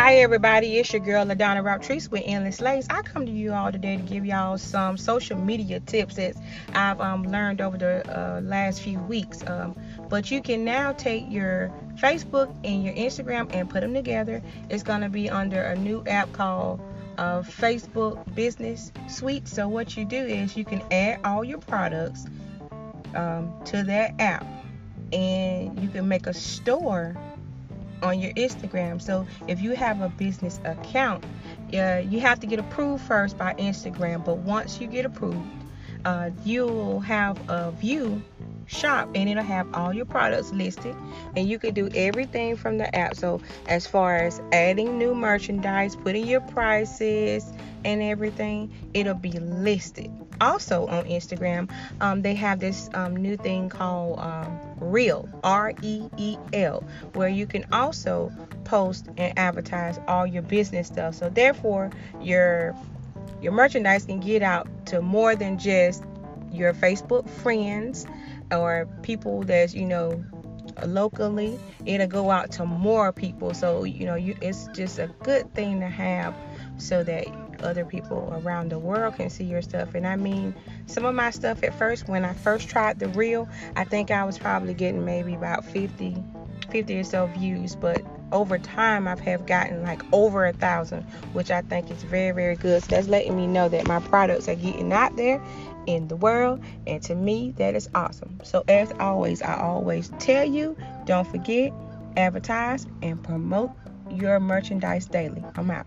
Hi everybody, it's your girl LaDonna Raptrice with Endless Lace. I come to you all today to give y'all some social media tips that I've um, learned over the uh, last few weeks. Um, but you can now take your Facebook and your Instagram and put them together. It's going to be under a new app called uh, Facebook Business Suite. So what you do is you can add all your products um, to that app and you can make a store on your Instagram. So if you have a business account, uh, you have to get approved first by Instagram. But once you get approved, uh, you'll have a view shop and it'll have all your products listed. And you can do everything from the app. So as far as adding new merchandise putting your prices and everything it'll be listed. Also on instagram um, they have this um, new thing called um, reel r-e-e-l where you can also post and advertise all your business stuff. So therefore your your merchandise can get out to more than just your facebook friends or people that's you know locally it'll go out to more people. So you know you it's just a good thing to have so that other people around the world can see your stuff. And i mean some of my stuff at first when i first tried the reel i think i was probably getting maybe about 50 50 or so views but over time i've have gotten like over a thousand which i think is very very good so that's letting me know that my products are getting out there in the world. And to me, that is awesome. So, as always, I always tell you don't forget, advertise and promote your merchandise daily. I'm out.